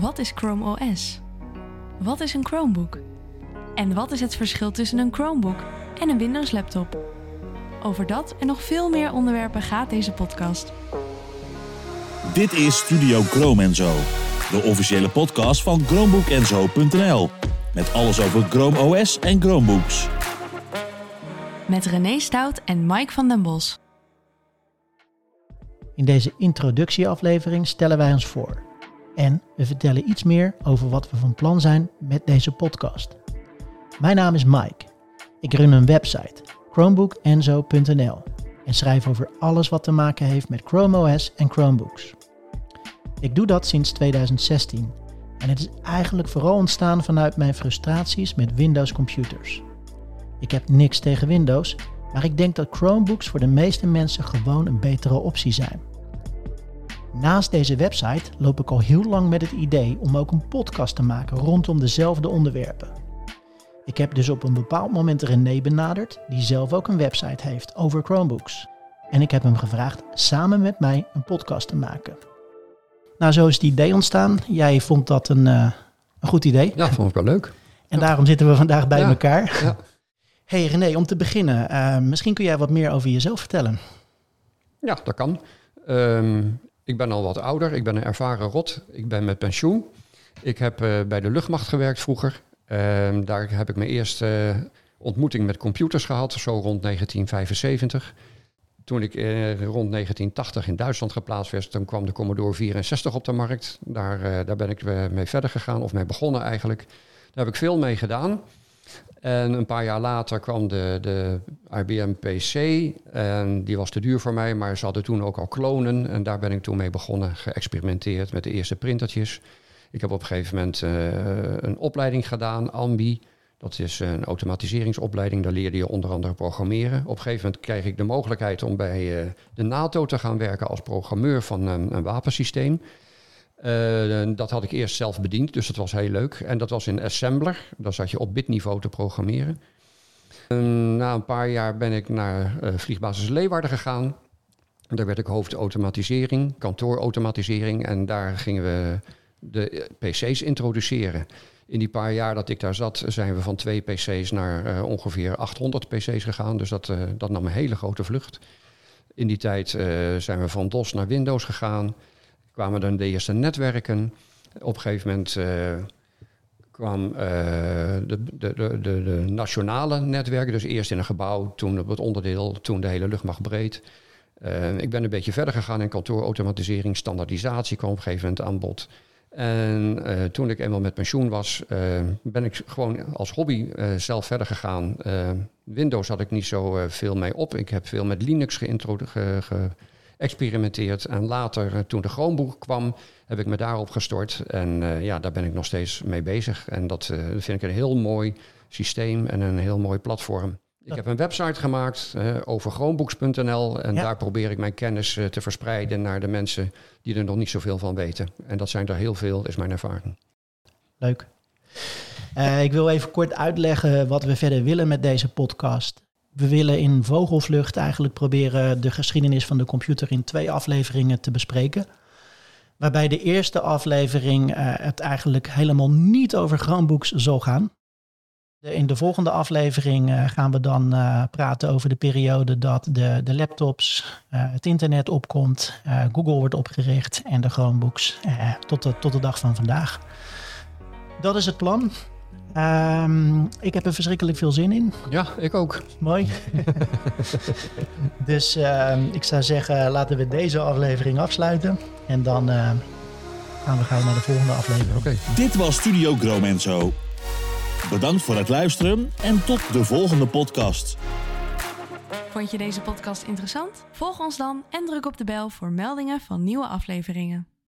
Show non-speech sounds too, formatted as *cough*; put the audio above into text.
Wat is Chrome OS? Wat is een Chromebook? En wat is het verschil tussen een Chromebook en een Windows laptop? Over dat en nog veel meer onderwerpen gaat deze podcast. Dit is Studio Chrome Zo, de officiële podcast van ChromebookEnzo.nl. Met alles over Chrome OS en Chromebooks. Met René Stout en Mike van den Bos. In deze introductieaflevering stellen wij ons voor. En we vertellen iets meer over wat we van plan zijn met deze podcast. Mijn naam is Mike. Ik run een website, chromebookenzo.nl en schrijf over alles wat te maken heeft met Chrome OS en Chromebooks. Ik doe dat sinds 2016 en het is eigenlijk vooral ontstaan vanuit mijn frustraties met Windows computers. Ik heb niks tegen Windows, maar ik denk dat Chromebooks voor de meeste mensen gewoon een betere optie zijn. Naast deze website loop ik al heel lang met het idee om ook een podcast te maken rondom dezelfde onderwerpen. Ik heb dus op een bepaald moment René benaderd, die zelf ook een website heeft over Chromebooks. En ik heb hem gevraagd samen met mij een podcast te maken. Nou, zo is het idee ontstaan. Jij vond dat een, uh, een goed idee. Ja, vond ik wel leuk. En daarom zitten we vandaag bij Ja, elkaar. Ja. *laughs* Hey René, om te beginnen, eh, misschien kun jij wat meer over jezelf vertellen. ja, dat kan. Ehm, ik ben al wat ouder. Ik ben een ervaren rot. Ik ben met pensioen. Ik heb eh, bij de luchtmacht gewerkt vroeger. Ehm, daar heb ik mijn eerste eh, ontmoeting met computers gehad, zo rond 1975. Toen ik eh, rond 1980 in Duitsland geplaatst werd, toen kwam de Commodore 64 op de markt. Daar, daar ben ik mee verder gegaan, of mee begonnen eigenlijk. Daar heb ik veel mee gedaan. En een paar jaar later kwam de, de IBM PC. En die was te duur voor mij, maar ze hadden toen ook al klonen. En daar ben ik toen mee begonnen, geëxperimenteerd met de eerste printertjes. Ik heb op een gegeven moment eh, een opleiding gedaan, AMBI. Dat is een automatiseringsopleiding, daar leerde je onder andere programmeren. Op een gegeven moment kreeg ik de mogelijkheid om bij eh, de NATO te gaan werken als programmeur van een, een wapensysteem. Eh, dat had ik eerst zelf bediend, dus dat was heel leuk. En dat was in Assembler, daar zat je op bitniveau te programmeren. En na een paar jaar ben ik naar eh, vliegbasis Leeuwarden gegaan. Daar werd ik hoofd automatisering, kantoorautomatisering. En daar gingen we de eh, PC's introduceren. In die paar jaar dat ik daar zat, zijn we van twee PC's naar ongeveer 800 PC's gegaan. Dus dat, dat nam een hele grote vlucht. In die tijd zijn we van DOS naar Windows gegaan. Kwamen dan de eerste netwerken. Op een gegeven moment eh, kwam eh, de, de, de, de, nationale netwerken. Dus eerst in een gebouw, toen op het onderdeel, toen de hele luchtmacht breed. Eh, ik ben een beetje verder gegaan in kantoorautomatisering, standaardisatie kwam op een gegeven moment aan bod. En toen ik eenmaal met pensioen was, ben ik gewoon als hobby zelf verder gegaan. Windows had ik niet zo veel mee op. Ik heb veel met Linux geïntro- ge- geëxperimenteerd. En later, eh, toen de Chromebook kwam, heb ik me daarop gestort. En eh, ja, daar ben ik nog steeds mee bezig. En dat eh, vind ik een heel mooi systeem en een heel mooi platform. Ik heb een website gemaakt eh, over chromebooks.nl en Ja. daar probeer ik mijn kennis te verspreiden naar de mensen die er nog niet zoveel van weten. En dat zijn er heel veel, is mijn ervaring. Leuk. Ik wil even kort uitleggen wat we verder willen met deze podcast. We willen in vogelvlucht eigenlijk proberen de geschiedenis van de computer in twee afleveringen te bespreken. Waarbij de eerste aflevering eh, het eigenlijk helemaal niet over Chromebooks zal gaan. In de volgende aflevering eh, gaan we dan eh, praten over de periode dat de, de laptops, het internet opkomt, Google wordt opgericht en de Chromebooks tot, de, tot de dag van vandaag. Dat is het plan. Ehm, ik heb er verschrikkelijk veel zin in. Ja, ik ook. Mooi. *laughs* dus ehm, ik zou zeggen, laten we deze aflevering afsluiten. En dan eh, gaan we gauw naar de volgende aflevering. Oké. Dit was Studio Chrome Zo. Bedankt voor het luisteren en tot de volgende podcast. Vond je deze podcast interessant? Volg ons dan en druk op de bel voor meldingen van nieuwe afleveringen.